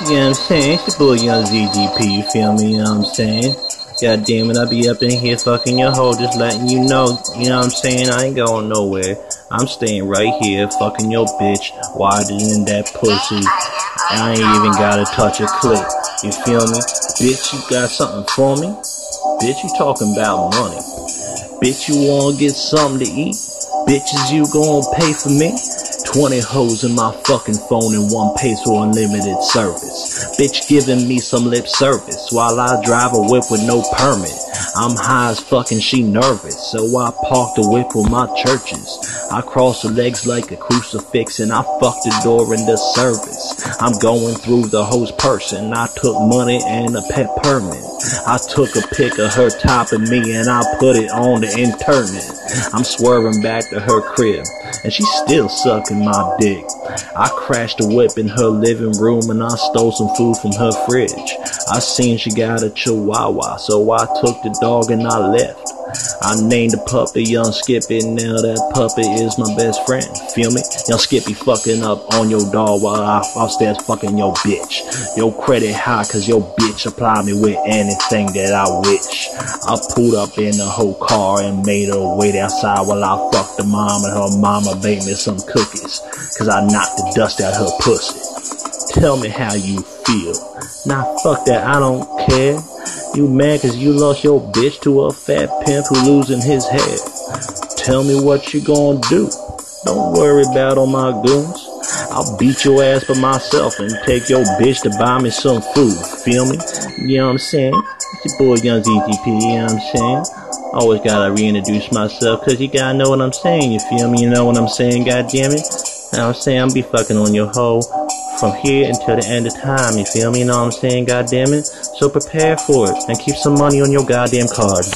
You know what I'm saying? It's your boy Young ZGP, you feel me? You know what I'm saying? God damn it, I be up in here fucking your hoe, just letting you know. You know what I'm saying? I ain't going nowhere. I'm staying right here, fucking your bitch, wider than that pussy. I ain't even gotta touch a clip. You feel me? Bitch, you got something for me? Bitch, you talking about money. Bitch, you wanna get something to eat? Bitches, you gonna pay for me? 20 hoes in my fucking phone and one for unlimited service. Bitch giving me some lip service while I drive a whip with no permit. I'm high as fucking she nervous, so I park the whip with my churches. I cross her legs like a crucifix and I fuck the door in the service. I'm going through the host person. I took money and a pet permit. I took a pic of her topping me and I put it on the internet. I'm swerving back to her crib and she's still sucking my dick. I crashed a whip in her living room and I stole some food from her fridge. I seen she got a chihuahua, so I took the dog and I left. I named the puppy Young Skippy, now that puppy is my best friend. Feel me? Young Skippy fucking up on your dog while I upstairs fucking your bitch. Your credit high cause your bitch apply me with anything that I wish. I pulled up in the whole car and made her wait outside while I fucked the mom and her mama baked me some cookies. Cause I knocked the dust out her pussy. Tell me how you feel. Nah, fuck that, I don't care. You mad cause you lost your bitch to a fat pimp who losing his head. Tell me what you gonna do. Don't worry about all my goons. I'll beat your ass by myself and take your bitch to buy me some food. Feel me? You know what I'm saying? It's your boy Young ZGP, you know what I'm saying? Always gotta reintroduce myself cause you gotta know what I'm saying, you feel me? You know what I'm saying, god damn it? You know I'm saying? I'm be fucking on your hoe from here until the end of time, you feel me? Know what I'm saying, god damn it? So prepare for it and keep some money on your goddamn card.